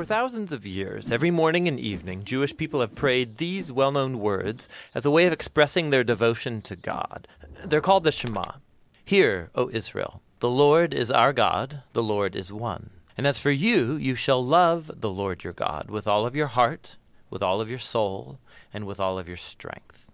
For thousands of years, every morning and evening, Jewish people have prayed these well known words as a way of expressing their devotion to God. They're called the Shema. Hear, O Israel, the Lord is our God, the Lord is one. And as for you, you shall love the Lord your God with all of your heart, with all of your soul, and with all of your strength.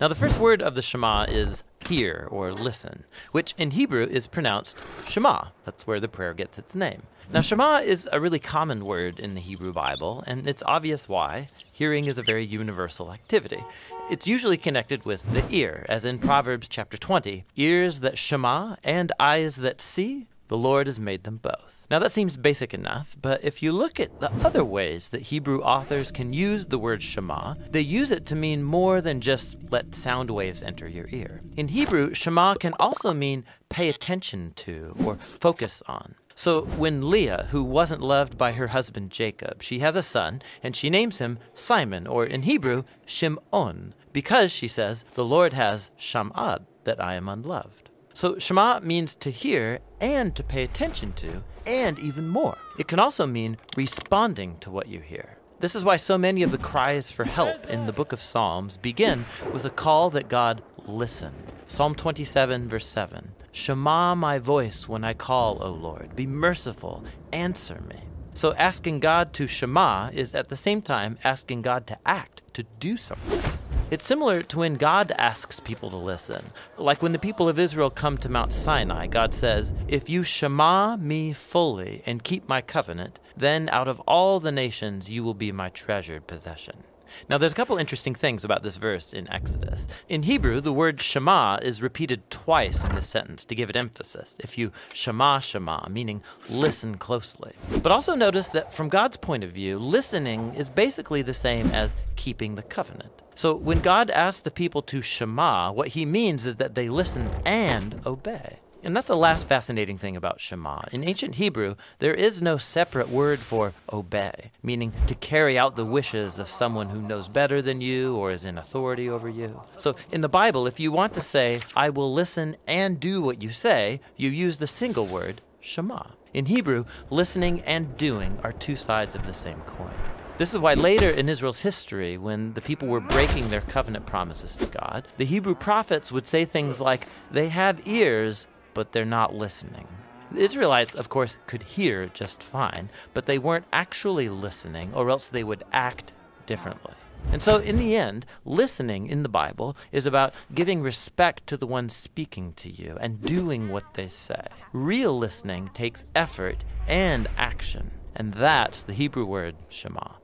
Now, the first word of the Shema is hear or listen, which in Hebrew is pronounced Shema. That's where the prayer gets its name. Now, Shema is a really common word in the Hebrew Bible, and it's obvious why. Hearing is a very universal activity. It's usually connected with the ear, as in Proverbs chapter 20 ears that Shema and eyes that see, the Lord has made them both. Now, that seems basic enough, but if you look at the other ways that Hebrew authors can use the word Shema, they use it to mean more than just let sound waves enter your ear. In Hebrew, Shema can also mean pay attention to or focus on. So when Leah, who wasn't loved by her husband Jacob, she has a son, and she names him Simon, or in Hebrew, Shimon, because she says, The Lord has shamad, that I am unloved. So Shema means to hear and to pay attention to, and even more. It can also mean responding to what you hear. This is why so many of the cries for help in the book of Psalms begin with a call that God listen. Psalm 27, verse 7 Shema my voice when I call, O Lord. Be merciful, answer me. So asking God to Shema is at the same time asking God to act, to do something. It's similar to when God asks people to listen. Like when the people of Israel come to Mount Sinai, God says, If you shema me fully and keep my covenant, then out of all the nations you will be my treasured possession. Now, there's a couple interesting things about this verse in Exodus. In Hebrew, the word Shema is repeated twice in this sentence to give it emphasis. If you Shema, Shema, meaning listen closely. But also notice that from God's point of view, listening is basically the same as keeping the covenant. So when God asks the people to Shema, what he means is that they listen and obey. And that's the last fascinating thing about Shema. In ancient Hebrew, there is no separate word for obey, meaning to carry out the wishes of someone who knows better than you or is in authority over you. So in the Bible, if you want to say, I will listen and do what you say, you use the single word, Shema. In Hebrew, listening and doing are two sides of the same coin. This is why later in Israel's history, when the people were breaking their covenant promises to God, the Hebrew prophets would say things like, They have ears, but they're not listening. The Israelites, of course, could hear just fine, but they weren't actually listening, or else they would act differently. And so, in the end, listening in the Bible is about giving respect to the one speaking to you and doing what they say. Real listening takes effort and action, and that's the Hebrew word Shema.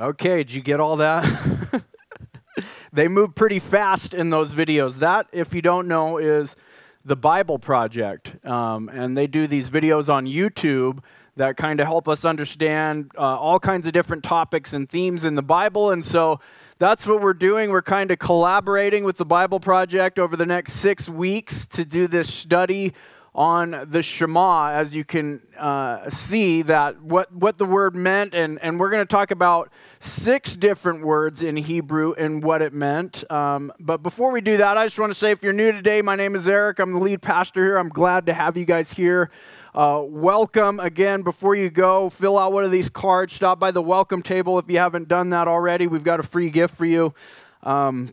Okay, did you get all that? they move pretty fast in those videos. That, if you don't know, is the Bible Project. Um, and they do these videos on YouTube that kind of help us understand uh, all kinds of different topics and themes in the Bible. And so that's what we're doing. We're kind of collaborating with the Bible Project over the next six weeks to do this study on the Shema, as you can uh, see that what, what the word meant, and, and we're going to talk about six different words in Hebrew and what it meant. Um, but before we do that, I just want to say if you're new today, my name is Eric. I'm the lead pastor here. I'm glad to have you guys here. Uh, welcome again. Before you go, fill out one of these cards. Stop by the welcome table if you haven't done that already. We've got a free gift for you. Um,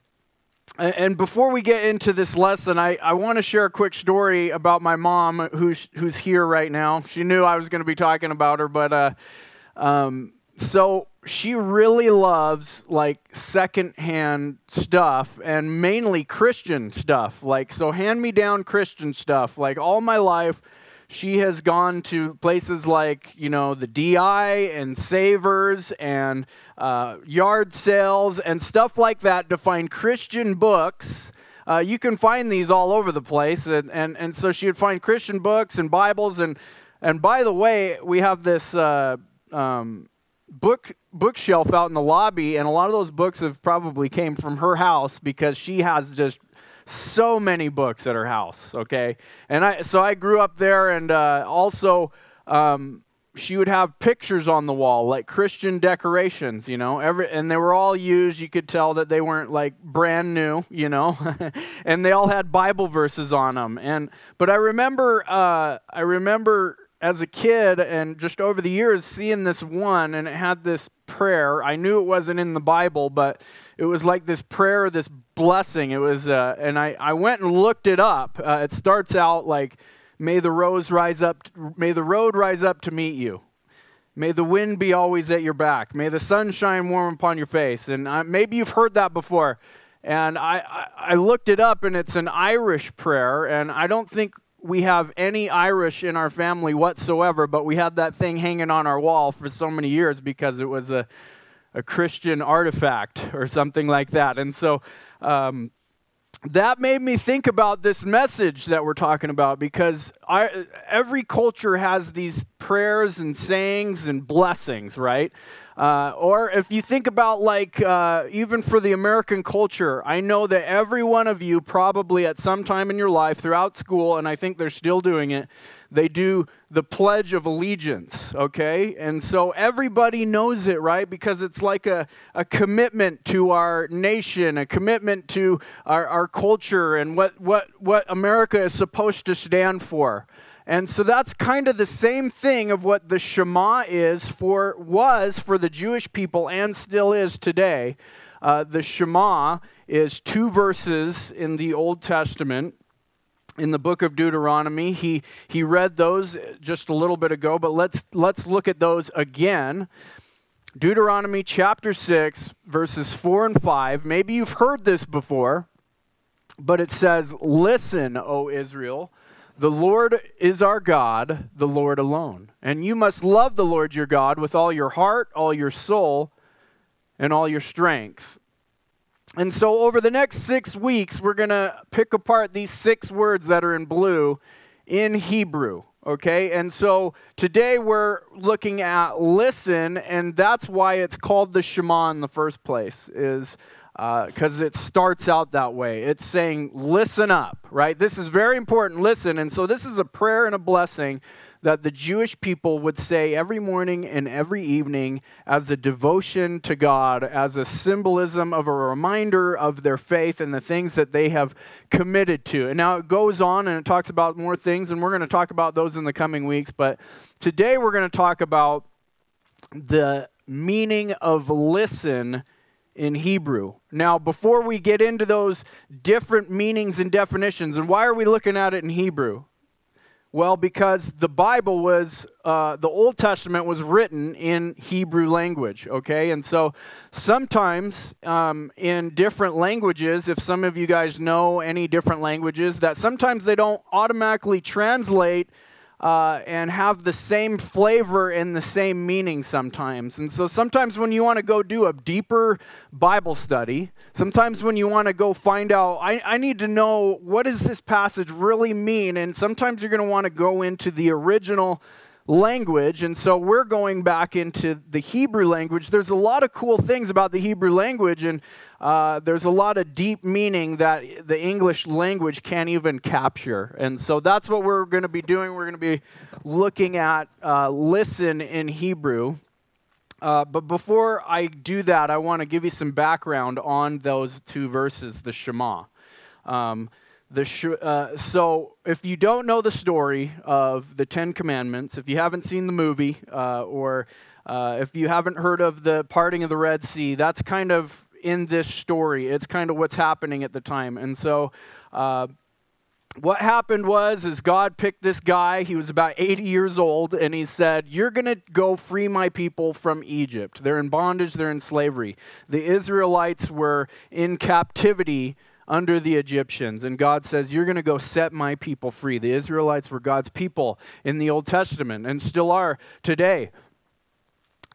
and before we get into this lesson, I, I want to share a quick story about my mom who's, who's here right now. She knew I was going to be talking about her, but uh, um, so she really loves like secondhand stuff and mainly Christian stuff. Like, so hand me down Christian stuff. Like, all my life, she has gone to places like, you know, the DI and Savers and uh, yard sales and stuff like that to find Christian books. Uh, you can find these all over the place. And, and, and so she would find Christian books and Bibles. And, and by the way, we have this uh, um, book bookshelf out in the lobby, and a lot of those books have probably came from her house because she has just so many books at her house. Okay, and I so I grew up there, and uh, also um, she would have pictures on the wall like christian decorations you know every and they were all used you could tell that they weren't like brand new you know and they all had bible verses on them and but i remember uh, i remember as a kid and just over the years seeing this one and it had this prayer. I knew it wasn't in the Bible, but it was like this prayer, this blessing. It was, uh, and I, I went and looked it up. Uh, it starts out like, "May the rose rise up, may the road rise up to meet you." May the wind be always at your back. May the sun shine warm upon your face. And uh, maybe you've heard that before. And I, I, I, looked it up, and it's an Irish prayer. And I don't think we have any Irish in our family whatsoever, but we had that thing hanging on our wall for so many years because it was a, a Christian artifact or something like that. And so um, that made me think about this message that we're talking about because I, every culture has these prayers and sayings and blessings, right? Uh, or if you think about, like, uh, even for the American culture, I know that every one of you probably at some time in your life throughout school, and I think they're still doing it, they do the Pledge of Allegiance, okay? And so everybody knows it, right? Because it's like a, a commitment to our nation, a commitment to our, our culture and what, what, what America is supposed to stand for. And so that's kind of the same thing of what the Shema is for was for the Jewish people and still is today. Uh, the Shema is two verses in the Old Testament. In the book of Deuteronomy, he, he read those just a little bit ago, but let's, let's look at those again. Deuteronomy chapter 6, verses 4 and 5. Maybe you've heard this before, but it says, Listen, O Israel the Lord is our God, the Lord alone. And you must love the Lord your God with all your heart, all your soul, and all your strength. And so, over the next six weeks, we're going to pick apart these six words that are in blue in Hebrew. Okay, and so today we're looking at listen, and that's why it's called the Shema in the first place. Is because uh, it starts out that way. It's saying, listen up, right? This is very important, listen. And so, this is a prayer and a blessing that the Jewish people would say every morning and every evening as a devotion to God, as a symbolism of a reminder of their faith and the things that they have committed to. And now it goes on and it talks about more things, and we're going to talk about those in the coming weeks. But today we're going to talk about the meaning of listen in Hebrew. Now, before we get into those different meanings and definitions, and why are we looking at it in Hebrew? Well, because the Bible was, uh, the Old Testament was written in Hebrew language, okay? And so sometimes um, in different languages, if some of you guys know any different languages, that sometimes they don't automatically translate uh, and have the same flavor and the same meaning sometimes. And so sometimes when you want to go do a deeper Bible study, sometimes when you want to go find out, I, I need to know what does this passage really mean, and sometimes you're going to want to go into the original language. And so we're going back into the Hebrew language. There's a lot of cool things about the Hebrew language, and uh, there's a lot of deep meaning that the English language can't even capture. And so that's what we're going to be doing. We're going to be looking at uh, listen in Hebrew. Uh, but before I do that, I want to give you some background on those two verses, the Shema. Um, sh- uh, so, if you don't know the story of the Ten Commandments, if you haven't seen the movie, uh, or uh, if you haven't heard of the parting of the Red Sea, that's kind of in this story. It's kind of what's happening at the time. And so, uh, what happened was is God picked this guy. He was about 80 years old, and he said, "You're going to go free my people from Egypt. They're in bondage. They're in slavery. The Israelites were in captivity." Under the Egyptians. And God says, You're going to go set my people free. The Israelites were God's people in the Old Testament and still are today.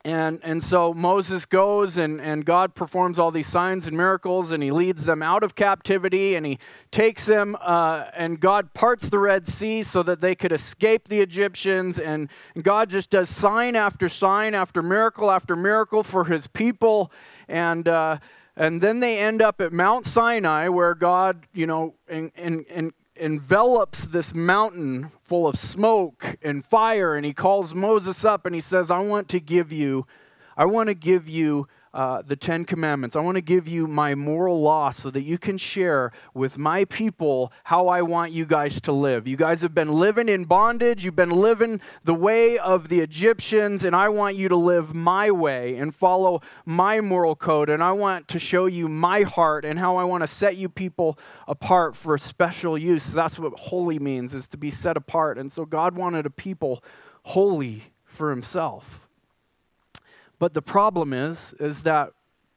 And, and so Moses goes and, and God performs all these signs and miracles and he leads them out of captivity and he takes them uh, and God parts the Red Sea so that they could escape the Egyptians. And, God just does sign after sign after miracle after miracle for his people. And, uh, and then they end up at Mount Sinai, where God, you know, envelops this mountain full of smoke and fire. And he calls Moses up and he says, I want to give you, I want to give you uh, the Ten Commandments. I want to give you my moral law so that you can share with my people how I want you guys to live. You guys have been living in bondage, you've been living the way of the Egyptians, and I want you to live my way and follow my moral code. And I want to show you my heart and how I want to set you people apart for special use. That's what holy means, is to be set apart. And so God wanted a people holy for himself. But the problem is, is that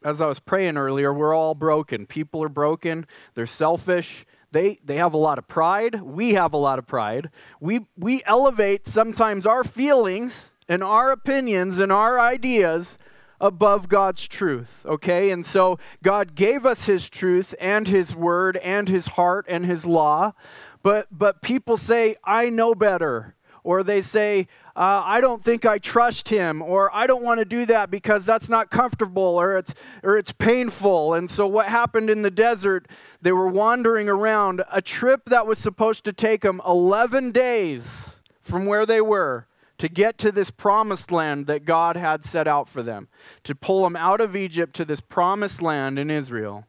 as I was praying earlier, we're all broken. People are broken. They're selfish. They, they have a lot of pride. We have a lot of pride. We, we elevate sometimes our feelings and our opinions and our ideas above God's truth, okay? And so God gave us His truth and His word and His heart and His law. But, but people say, I know better or they say, uh, I don't think I trust him, or I don't want to do that because that's not comfortable, or it's, or it's painful. And so, what happened in the desert, they were wandering around a trip that was supposed to take them 11 days from where they were to get to this promised land that God had set out for them, to pull them out of Egypt to this promised land in Israel.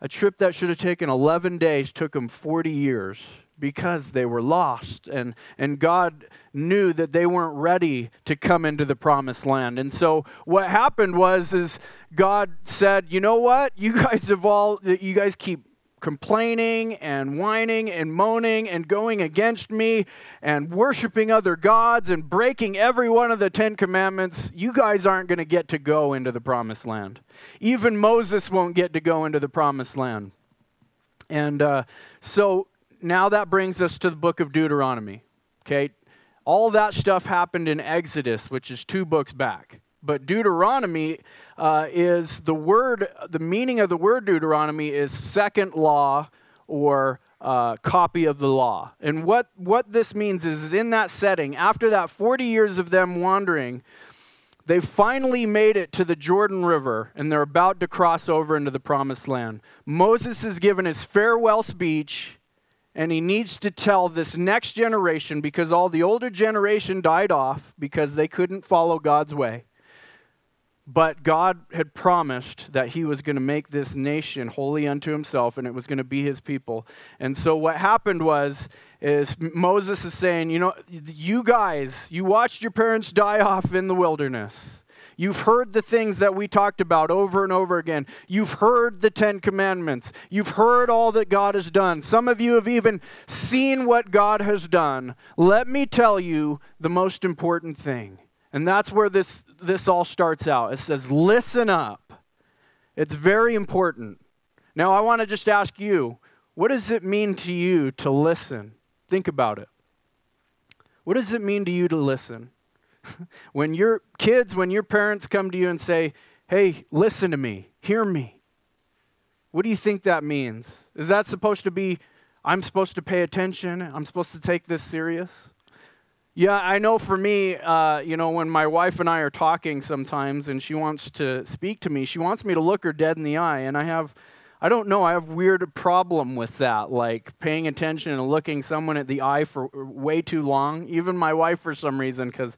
A trip that should have taken 11 days took them 40 years because they were lost and and God knew that they weren't ready to come into the promised land. And so what happened was is God said, "You know what? You guys have all you guys keep complaining and whining and moaning and going against me and worshiping other gods and breaking every one of the 10 commandments. You guys aren't going to get to go into the promised land. Even Moses won't get to go into the promised land." And uh, so now that brings us to the book of Deuteronomy. Okay? All that stuff happened in Exodus, which is two books back. But Deuteronomy uh, is the word, the meaning of the word Deuteronomy is second law or uh, copy of the law. And what, what this means is, is in that setting, after that 40 years of them wandering, they finally made it to the Jordan River and they're about to cross over into the promised land. Moses is given his farewell speech and he needs to tell this next generation because all the older generation died off because they couldn't follow God's way. But God had promised that he was going to make this nation holy unto himself and it was going to be his people. And so what happened was is Moses is saying, you know, you guys, you watched your parents die off in the wilderness. You've heard the things that we talked about over and over again. You've heard the Ten Commandments. You've heard all that God has done. Some of you have even seen what God has done. Let me tell you the most important thing. And that's where this, this all starts out. It says, Listen up. It's very important. Now, I want to just ask you what does it mean to you to listen? Think about it. What does it mean to you to listen? when your kids, when your parents come to you and say, hey, listen to me, hear me, what do you think that means? Is that supposed to be, I'm supposed to pay attention? I'm supposed to take this serious? Yeah, I know for me, uh, you know, when my wife and I are talking sometimes and she wants to speak to me, she wants me to look her dead in the eye. And I have, I don't know, I have weird problem with that, like paying attention and looking someone at the eye for way too long. Even my wife, for some reason, because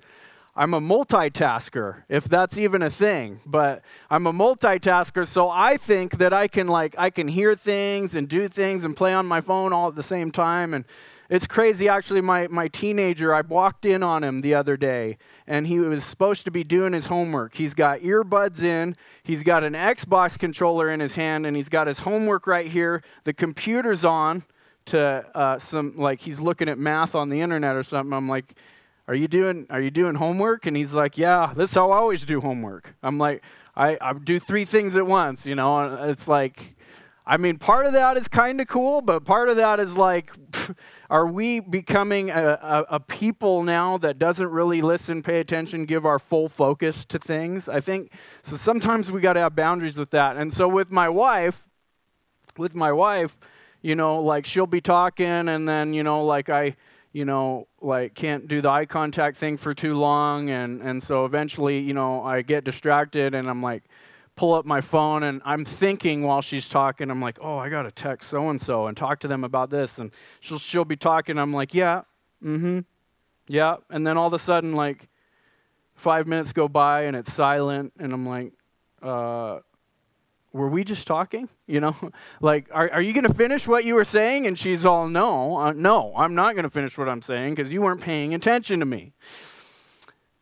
I'm a multitasker, if that's even a thing. But I'm a multitasker, so I think that I can like I can hear things and do things and play on my phone all at the same time. And it's crazy. Actually, my my teenager, I walked in on him the other day, and he was supposed to be doing his homework. He's got earbuds in, he's got an Xbox controller in his hand, and he's got his homework right here. The computer's on to uh, some like he's looking at math on the internet or something. I'm like are you doing are you doing homework? And he's like yeah this how i always do homework. I'm like i, I do three things at once you know it's like i mean part of that is kind of cool but part of that is like are we becoming a, a, a, people now that doesn't really listen pay attention give our full focus to things? I think so sometimes we got to have boundaries with that. And so with my wife with my wife you know like she'll be talking and then you know like i you know, like can't do the eye contact thing for too long. And, and so eventually, you know, I get distracted and I'm like, pull up my phone and I'm thinking while she's talking, I'm like, oh, I got to text so and so and talk to them about this. And she'll, she'll be talking. I'm like, yeah, mm hmm, yeah. And then all of a sudden, like, five minutes go by and it's silent. And I'm like, uh, were we just talking? You know, like, are, are you going to finish what you were saying? And she's all, no, uh, no, I'm not going to finish what I'm saying because you weren't paying attention to me.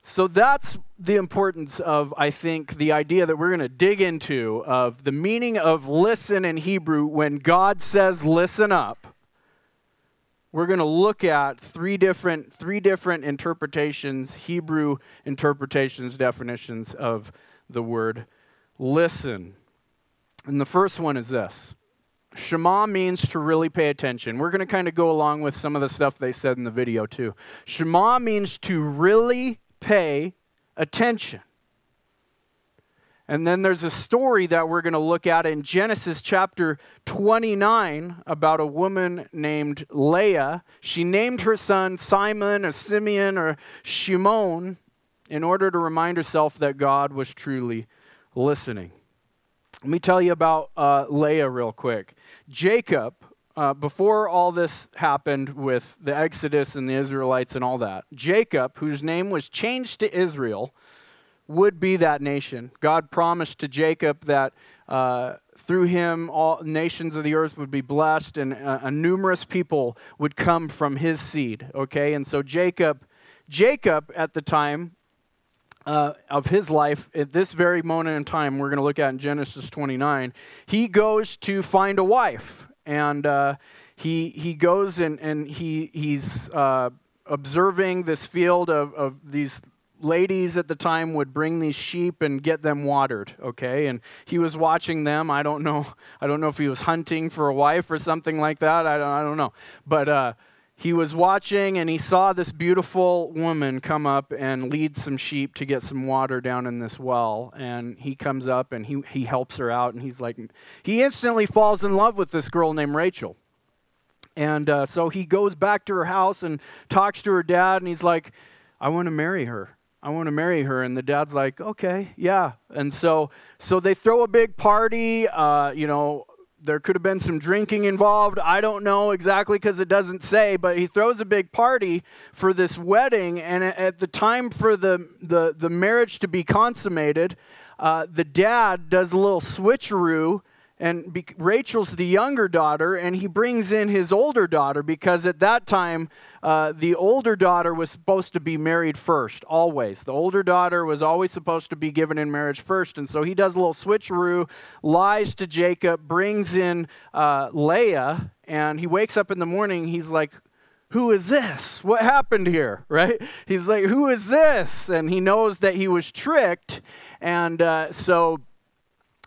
So that's the importance of, I think, the idea that we're going to dig into of the meaning of listen in Hebrew when God says listen up. We're going to look at three different, three different interpretations, Hebrew interpretations, definitions of the word listen. And the first one is this Shema means to really pay attention. We're going to kind of go along with some of the stuff they said in the video, too. Shema means to really pay attention. And then there's a story that we're going to look at in Genesis chapter 29 about a woman named Leah. She named her son Simon or Simeon or Shimon in order to remind herself that God was truly listening. Let me tell you about uh, Leah real quick. Jacob, uh, before all this happened with the Exodus and the Israelites and all that, Jacob, whose name was changed to Israel, would be that nation. God promised to Jacob that uh, through him all nations of the earth would be blessed and uh, a numerous people would come from his seed. Okay, and so Jacob, Jacob at the time uh, of his life, at this very moment in time, we're going to look at in Genesis 29, he goes to find a wife, and uh, he he goes and and he he's uh, observing this field of of these ladies at the time would bring these sheep and get them watered okay? And he was watching them. I don't know i don't know if he was hunting for a wife or something like that. I don't, I don't know. But uh, he was watching and he saw this beautiful woman come up and lead some sheep to get some water down in this well and he comes up and he, he helps her out and he's like he instantly falls in love with this girl named rachel and uh, so he goes back to her house and talks to her dad and he's like i want to marry her I want to marry her. And the dad's like, okay, yeah. And so, so they throw a big party. Uh, you know, there could have been some drinking involved. I don't know exactly because it doesn't say, but he throws a big party for this wedding. And at the time for the, the, the marriage to be consummated, uh, the dad does a little switcheroo and be, Rachel's the younger daughter, and he brings in his older daughter because at that time, uh, the older daughter was supposed to be married first, always. The older daughter was always supposed to be given in marriage first, and so he does a little switcheroo, lies to Jacob, brings in uh, Leah, and he wakes up in the morning. He's like, who is this? What happened here? Right? He's like, who is this? And he knows that he was tricked, and uh, so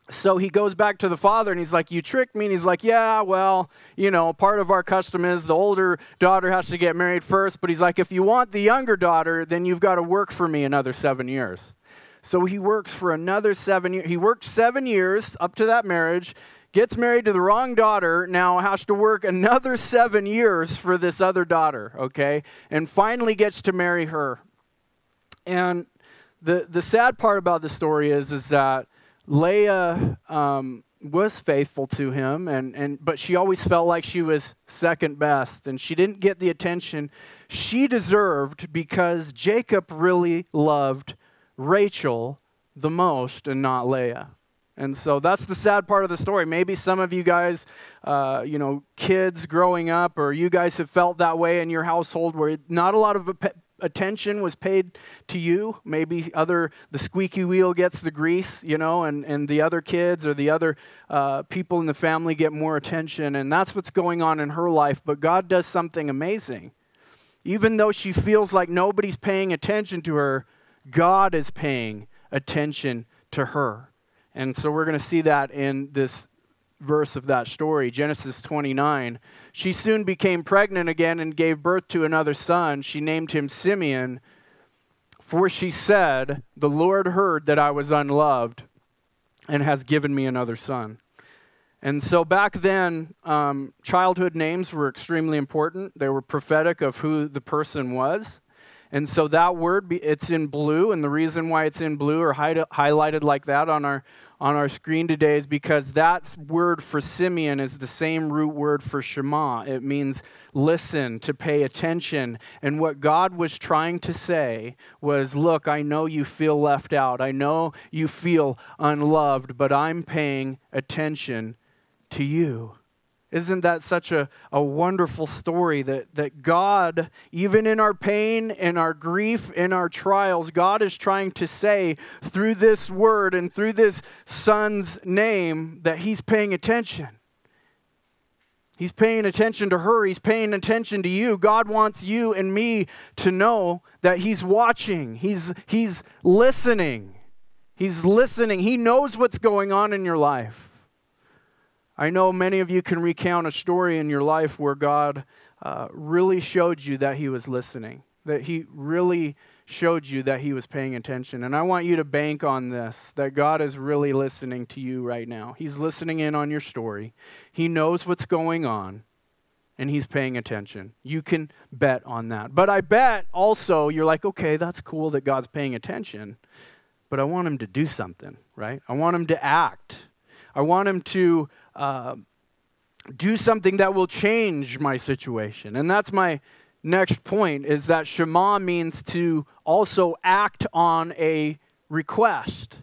so he goes back to the father and he's like, You tricked me. And he's like, Yeah, well, you know, part of our custom is the older daughter has to get married first. But he's like, If you want the younger daughter, then you've got to work for me another seven years. So he works for another seven years. He worked seven years up to that marriage, gets married to the wrong daughter, now has to work another seven years for this other daughter, okay? And finally gets to marry her. And the, the sad part about the story is, is that Leah um, was faithful to him, and, and, but she always felt like she was second best, and she didn't get the attention she deserved because Jacob really loved Rachel the most and not Leah. And so that's the sad part of the story. Maybe some of you guys, uh, you know, kids growing up, or you guys have felt that way in your household where not a lot of attention was paid to you. Maybe other the squeaky wheel gets the grease, you know, and, and the other kids or the other uh, people in the family get more attention. And that's what's going on in her life. But God does something amazing. Even though she feels like nobody's paying attention to her, God is paying attention to her. And so we're going to see that in this verse of that story, Genesis 29. She soon became pregnant again and gave birth to another son. She named him Simeon, for she said, The Lord heard that I was unloved and has given me another son. And so back then, um, childhood names were extremely important. They were prophetic of who the person was. And so that word, it's in blue, and the reason why it's in blue or highlighted like that on our on our screen today is because that word for Simeon is the same root word for Shema. It means listen, to pay attention. And what God was trying to say was look, I know you feel left out. I know you feel unloved, but I'm paying attention to you. Isn't that such a, a wonderful story that, that God, even in our pain, in our grief, in our trials, God is trying to say through this word and through this son's name that he's paying attention. He's paying attention to her. He's paying attention to you. God wants you and me to know that He's watching. He's, he's listening. He's listening. He knows what's going on in your life. I know many of you can recount a story in your life where God uh, really showed you that He was listening, that He really showed you that He was paying attention. And I want you to bank on this that God is really listening to you right now. He's listening in on your story, He knows what's going on, and He's paying attention. You can bet on that. But I bet also you're like, okay, that's cool that God's paying attention, but I want Him to do something, right? I want Him to act. I want Him to uh, do something that will change my situation. And that's my next point is that Shema means to also act on a request.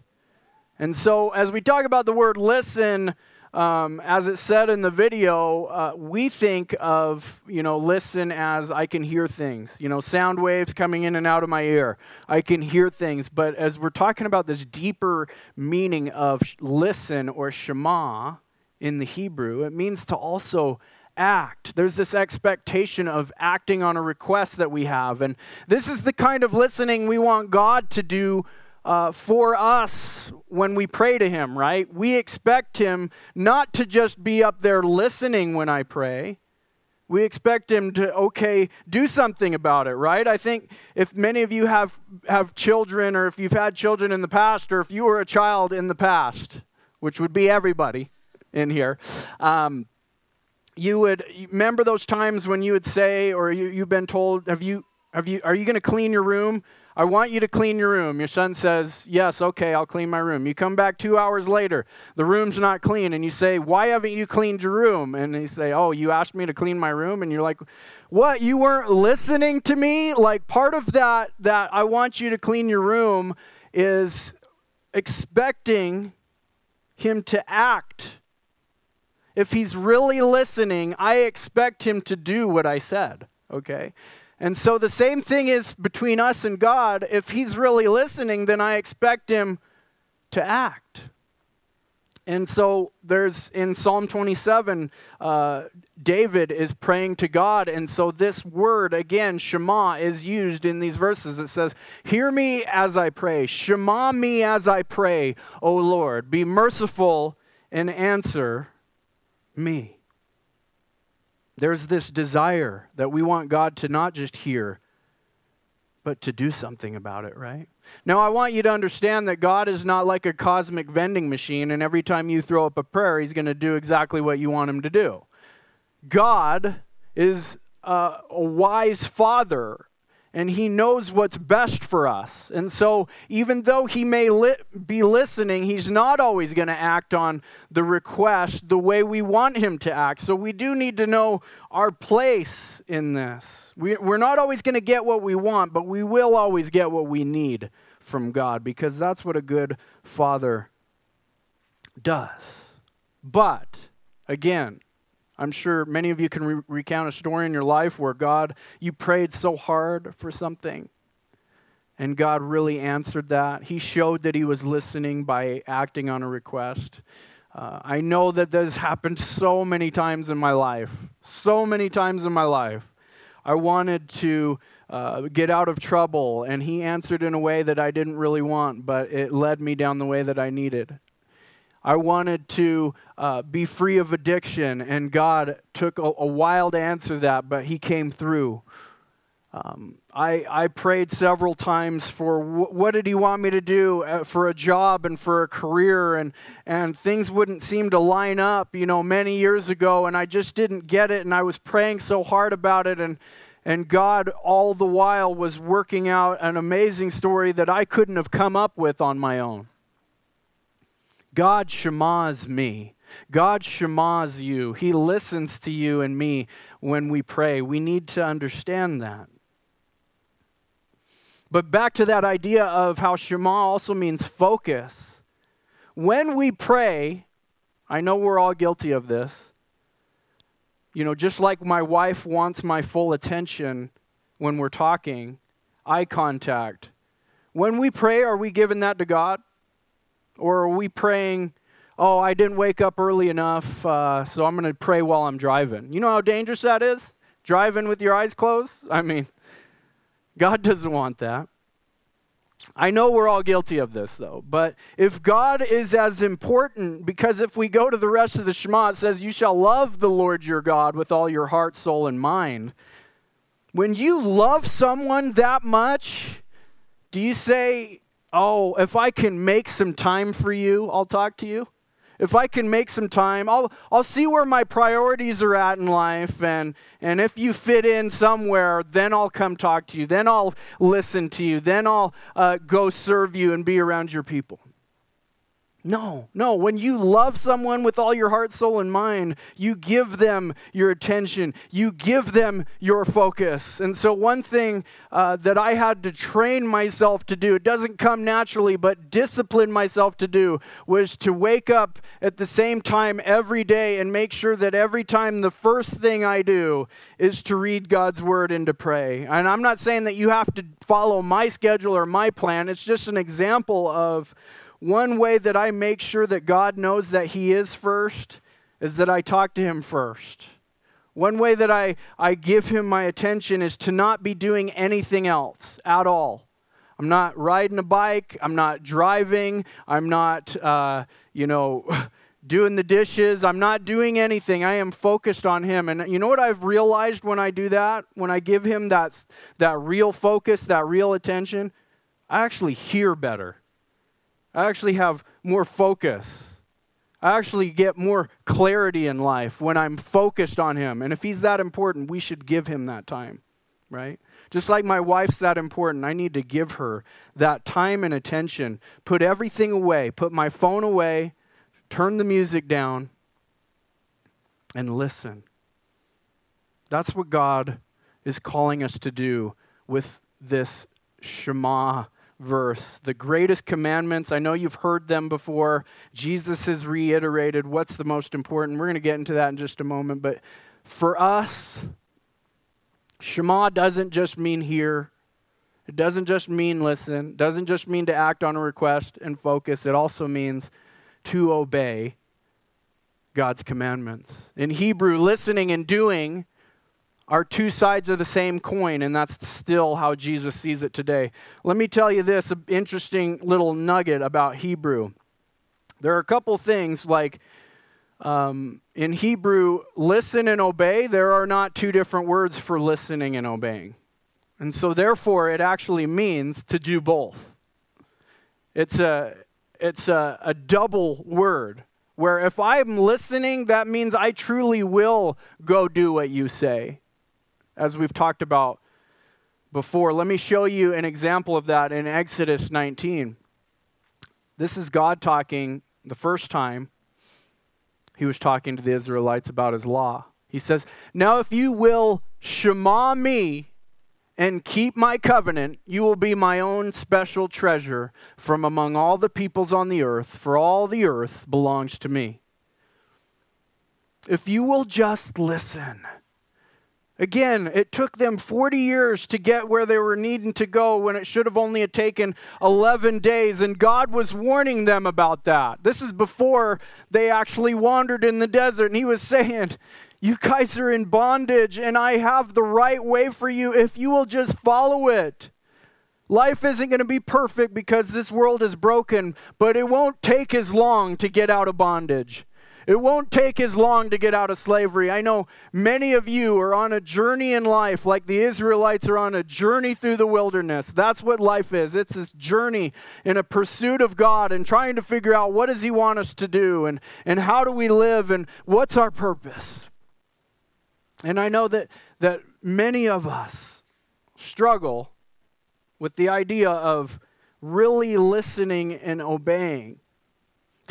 And so as we talk about the word listen, um, as it said in the video, uh, we think of, you know, listen as I can hear things, you know, sound waves coming in and out of my ear. I can hear things. But as we're talking about this deeper meaning of listen or Shema, in the Hebrew. It means to also act. There's this expectation of acting on a request that we have. And this is the kind of listening we want God to do uh, for us when we pray to Him, right? We expect Him not to just be up there listening when I pray. We expect him to, okay, do something about it, right? I think if many of you have, have children, or if you've had children in the past, or if you were a child in the past, which would be everybody, in here. Um, you would remember those times when you would say, or you, you've been told, have you, have you, are you going to clean your room? I want you to clean your room. Your son says, Yes, okay, I'll clean my room. You come back two hours later, the room's not clean, and you say, Why haven't you cleaned your room? And they say, Oh, you asked me to clean my room? And you're like, What? You weren't listening to me? Like part of that, that I want you to clean your room is expecting him to act if he's really listening, I expect him to do what I said, okay? And so the same thing is between us and God. If he's really listening, then I expect him to act. And so there's in Psalm 27, uh, David is praying to God. And so this word, again, Shema, is used in these verses. It says, Hear me as I pray. Shema me as I pray, O Lord. Be merciful and answer me. There's this desire that we want God to not just hear, but to do something about it, right? Now, I want you to understand that God is not like a cosmic vending machine, and every time you throw up a prayer, He's going to do exactly what you want Him to do. God is a, a wise Father and he knows what's best for us. And so, even though he may li- be listening, he's not always going to act on the request the way we want him to act. So, we do need to know our place in this. We, we're not always going to get what we want, but we will always get what we need from God because that's what a good father does. But, again, I'm sure many of you can re- recount a story in your life where God, you prayed so hard for something and God really answered that. He showed that He was listening by acting on a request. Uh, I know that this happened so many times in my life. So many times in my life. I wanted to uh, get out of trouble, and He answered in a way that I didn't really want, but it led me down the way that I needed. I wanted to uh, be free of addiction, and God took a, a while to answer that, but He came through. Um, I, I prayed several times for w- what did He want me to do uh, for a job and for a career, and, and things wouldn't seem to line up, you know, many years ago, and I just didn't get it, and I was praying so hard about it, and, and God all the while was working out an amazing story that I couldn't have come up with on my own. God Shema's me. God Shema's you. He listens to you and me when we pray. We need to understand that. But back to that idea of how Shema also means focus. When we pray, I know we're all guilty of this. You know, just like my wife wants my full attention when we're talking, eye contact. When we pray, are we giving that to God? Or are we praying, oh, I didn't wake up early enough, uh, so I'm going to pray while I'm driving? You know how dangerous that is? Driving with your eyes closed? I mean, God doesn't want that. I know we're all guilty of this, though. But if God is as important, because if we go to the rest of the Shema, it says, You shall love the Lord your God with all your heart, soul, and mind. When you love someone that much, do you say, Oh, if I can make some time for you, I'll talk to you? if I can make some time, I'll, I'll see where my priorities are at in life. And, and if you fit in somewhere, then I'll come talk to you. Then I'll listen to you. Then I'll uh, go serve you and be around your people. No, no. When you love someone with all your heart, soul, and mind, you give them your attention. You give them your focus. And so, one thing uh, that I had to train myself to do, it doesn't come naturally, but discipline myself to do, was to wake up at the same time every day and make sure that every time the first thing I do is to read God's word and to pray. And I'm not saying that you have to follow my schedule or my plan, it's just an example of one way that I make sure that God knows that He is first is that I talk to Him first. One way that I, I give Him my attention is to not be doing anything else at all. I'm not riding a bike. I'm not driving. I'm not, uh, you know, doing the dishes. I'm not doing anything. I am focused on Him. And you know what I've realized when I do that? When I give Him that, that real focus, that real attention? I actually hear better. I actually have more focus. I actually get more clarity in life when I'm focused on Him. And if He's that important, we should give Him that time, right? Just like my wife's that important, I need to give her that time and attention. Put everything away, put my phone away, turn the music down, and listen. That's what God is calling us to do with this Shema verse, the greatest commandments. I know you've heard them before. Jesus has reiterated what's the most important. We're going to get into that in just a moment. But for us, Shema doesn't just mean hear, it doesn't just mean listen, it doesn't just mean to act on a request and focus. It also means to obey God's commandments. In Hebrew, listening and doing are two sides of the same coin, and that's still how Jesus sees it today. Let me tell you this interesting little nugget about Hebrew. There are a couple things like um, in Hebrew, listen and obey, there are not two different words for listening and obeying. And so, therefore, it actually means to do both. It's a, it's a, a double word where if I'm listening, that means I truly will go do what you say as we've talked about before. Let me show you an example of that in Exodus 19. This is God talking the first time he was talking to the Israelites about his law. He says, Now if you will shema me and keep my covenant, you will be my own special treasure from among all the peoples on the earth, for all the earth belongs to me. If you will just listen Again, it took them 40 years to get where they were needing to go when it should have only taken 11 days, and God was warning them about that. This is before they actually wandered in the desert, and He was saying, You guys are in bondage, and I have the right way for you if you will just follow it. Life isn't going to be perfect because this world is broken, but it won't take as long to get out of bondage. It won't take as long to get out of slavery. I know many of you are on a journey in life like the Israelites are on a journey through the wilderness. That's what life is. It's this journey in a pursuit of God and trying to figure out what does he want us to do and, and how do we live and what's our purpose. And I know that, that many of us struggle with the idea of really listening and obeying.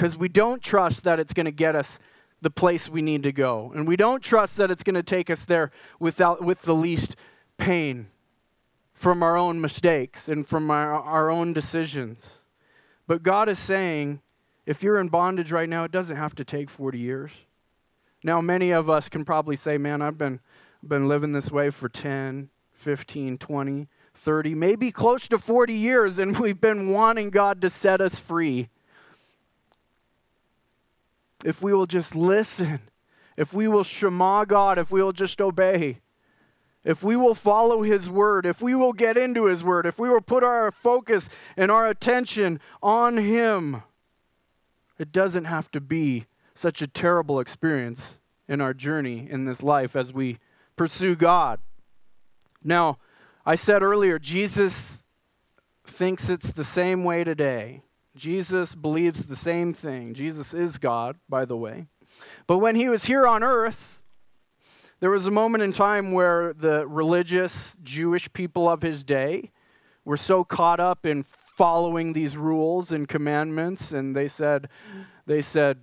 Because we don't trust that it's going to get us the place we need to go. And we don't trust that it's going to take us there without, with the least pain from our own mistakes and from our, our own decisions. But God is saying, if you're in bondage right now, it doesn't have to take 40 years. Now, many of us can probably say, man, I've been, been living this way for 10, 15, 20, 30, maybe close to 40 years, and we've been wanting God to set us free. If we will just listen, if we will shema God, if we will just obey, if we will follow His word, if we will get into His word, if we will put our focus and our attention on Him, it doesn't have to be such a terrible experience in our journey in this life as we pursue God. Now, I said earlier, Jesus thinks it's the same way today. Jesus believes the same thing. Jesus is God, by the way. But when he was here on earth, there was a moment in time where the religious Jewish people of his day were so caught up in following these rules and commandments and they said they said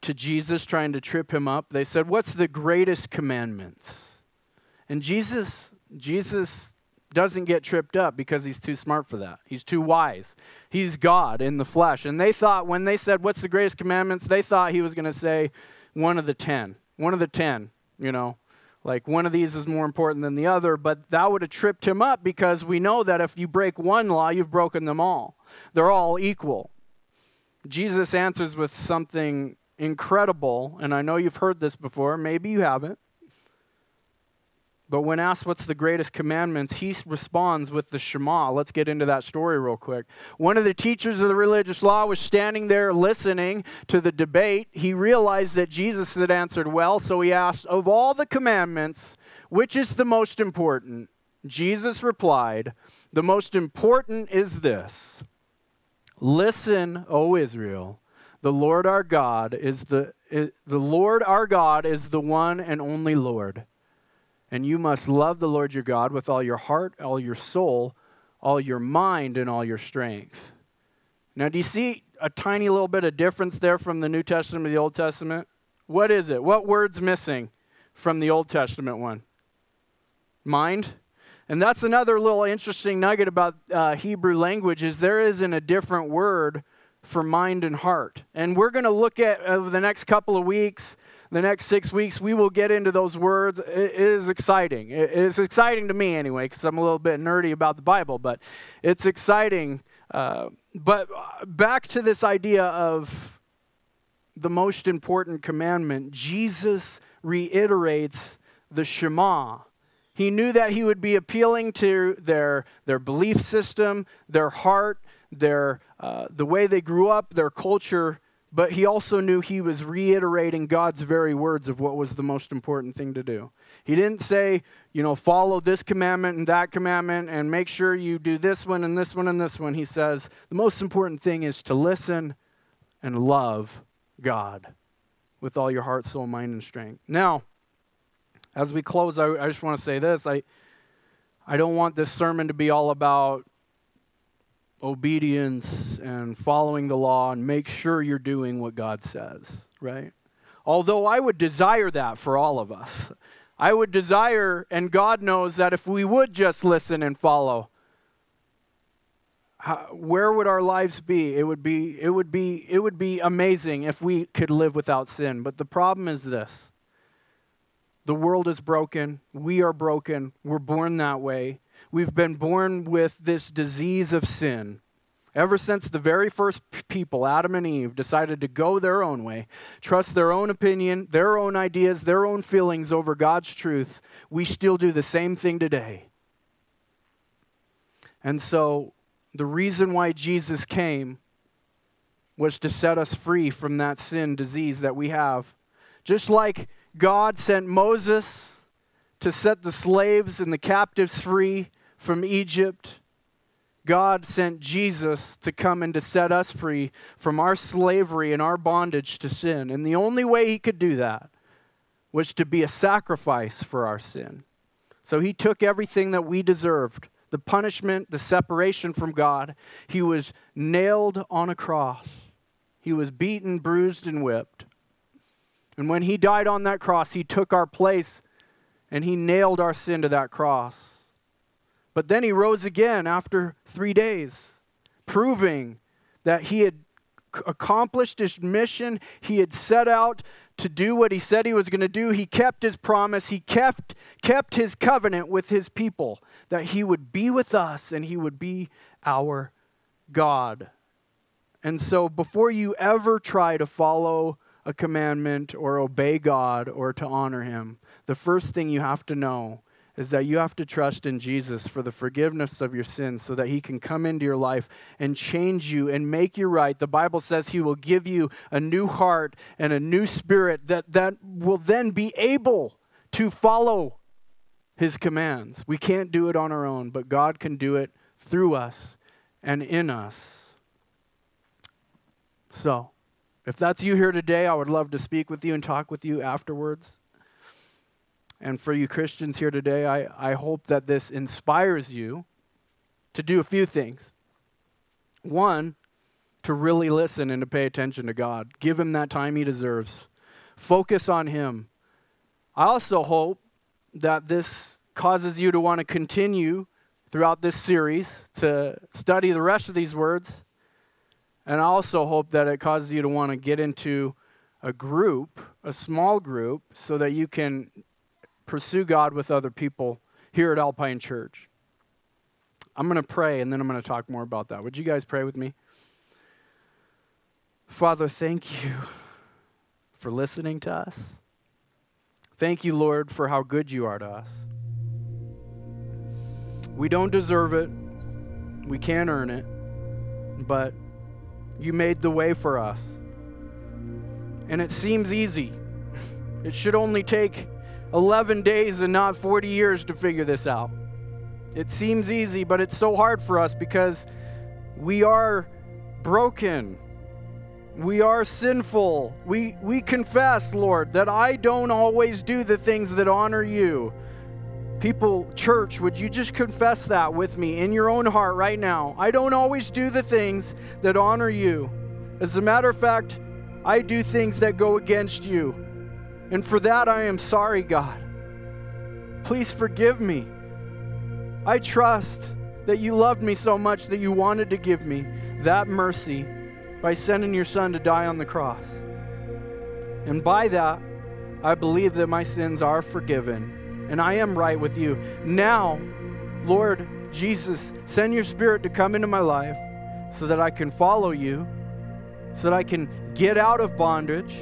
to Jesus trying to trip him up they said what's the greatest commandments and Jesus Jesus doesn't get tripped up because he's too smart for that. He's too wise. He's God in the flesh. And they thought when they said what's the greatest commandments, they thought he was going to say one of the 10. One of the 10, you know. Like one of these is more important than the other, but that would have tripped him up because we know that if you break one law, you've broken them all. They're all equal. Jesus answers with something incredible, and I know you've heard this before, maybe you haven't. But when asked what's the greatest commandments, he responds with the Shema. Let's get into that story real quick. One of the teachers of the religious law was standing there listening to the debate. He realized that Jesus had answered well, so he asked, Of all the commandments, which is the most important? Jesus replied, The most important is this Listen, O Israel, the Lord our God is the, is, the Lord our God is the one and only Lord. And you must love the Lord your God with all your heart, all your soul, all your mind, and all your strength. Now, do you see a tiny little bit of difference there from the New Testament to the Old Testament? What is it? What word's missing from the Old Testament one? Mind? And that's another little interesting nugget about uh, Hebrew language is there isn't a different word for mind and heart. And we're going to look at over the next couple of weeks the next six weeks, we will get into those words. It is exciting. It is exciting to me anyway, because I'm a little bit nerdy about the Bible, but it's exciting. Uh, but back to this idea of the most important commandment, Jesus reiterates the Shema. He knew that he would be appealing to their, their belief system, their heart, their, uh, the way they grew up, their culture but he also knew he was reiterating God's very words of what was the most important thing to do. He didn't say, you know, follow this commandment and that commandment and make sure you do this one and this one and this one. He says, the most important thing is to listen and love God with all your heart, soul, mind, and strength. Now, as we close, I, I just want to say this. I, I don't want this sermon to be all about obedience and following the law and make sure you're doing what God says, right? Although I would desire that for all of us. I would desire, and God knows that if we would just listen and follow, how, where would our lives be? It would be, it would be, it would be amazing if we could live without sin. But the problem is this: the world is broken. We are broken. We're born that way. We've been born with this disease of sin. Ever since the very first people, Adam and Eve, decided to go their own way, trust their own opinion, their own ideas, their own feelings over God's truth, we still do the same thing today. And so, the reason why Jesus came was to set us free from that sin disease that we have. Just like God sent Moses to set the slaves and the captives free from Egypt, God sent Jesus to come and to set us free from our slavery and our bondage to sin. And the only way he could do that was to be a sacrifice for our sin. So he took everything that we deserved the punishment, the separation from God. He was nailed on a cross. He was beaten, bruised, and whipped. And when he died on that cross, he took our place and he nailed our sin to that cross. But then he rose again after three days, proving that he had accomplished his mission. He had set out to do what he said he was going to do. He kept his promise. He kept, kept his covenant with his people that he would be with us and he would be our God. And so before you ever try to follow a commandment or obey God or to honor him, the first thing you have to know is that you have to trust in Jesus for the forgiveness of your sins so that he can come into your life and change you and make you right. The Bible says he will give you a new heart and a new spirit that, that will then be able to follow his commands. We can't do it on our own, but God can do it through us and in us. So, if that's you here today, I would love to speak with you and talk with you afterwards. And for you Christians here today, I, I hope that this inspires you to do a few things. One, to really listen and to pay attention to God. Give Him that time He deserves. Focus on Him. I also hope that this causes you to want to continue throughout this series to study the rest of these words. And I also hope that it causes you to want to get into a group, a small group, so that you can pursue God with other people here at Alpine Church. I'm going to pray and then I'm going to talk more about that. Would you guys pray with me? Father, thank you for listening to us. Thank you, Lord, for how good you are to us. We don't deserve it, we can't earn it, but you made the way for us. And it seems easy. It should only take 11 days and not 40 years to figure this out. It seems easy, but it's so hard for us because we are broken. We are sinful. We, we confess, Lord, that I don't always do the things that honor you. People, church, would you just confess that with me in your own heart right now? I don't always do the things that honor you. As a matter of fact, I do things that go against you. And for that, I am sorry, God. Please forgive me. I trust that you loved me so much that you wanted to give me that mercy by sending your son to die on the cross. And by that, I believe that my sins are forgiven and I am right with you. Now, Lord Jesus, send your spirit to come into my life so that I can follow you, so that I can get out of bondage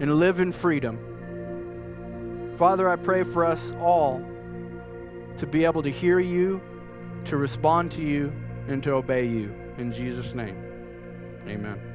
and live in freedom. Father, I pray for us all to be able to hear you, to respond to you, and to obey you. In Jesus' name, amen.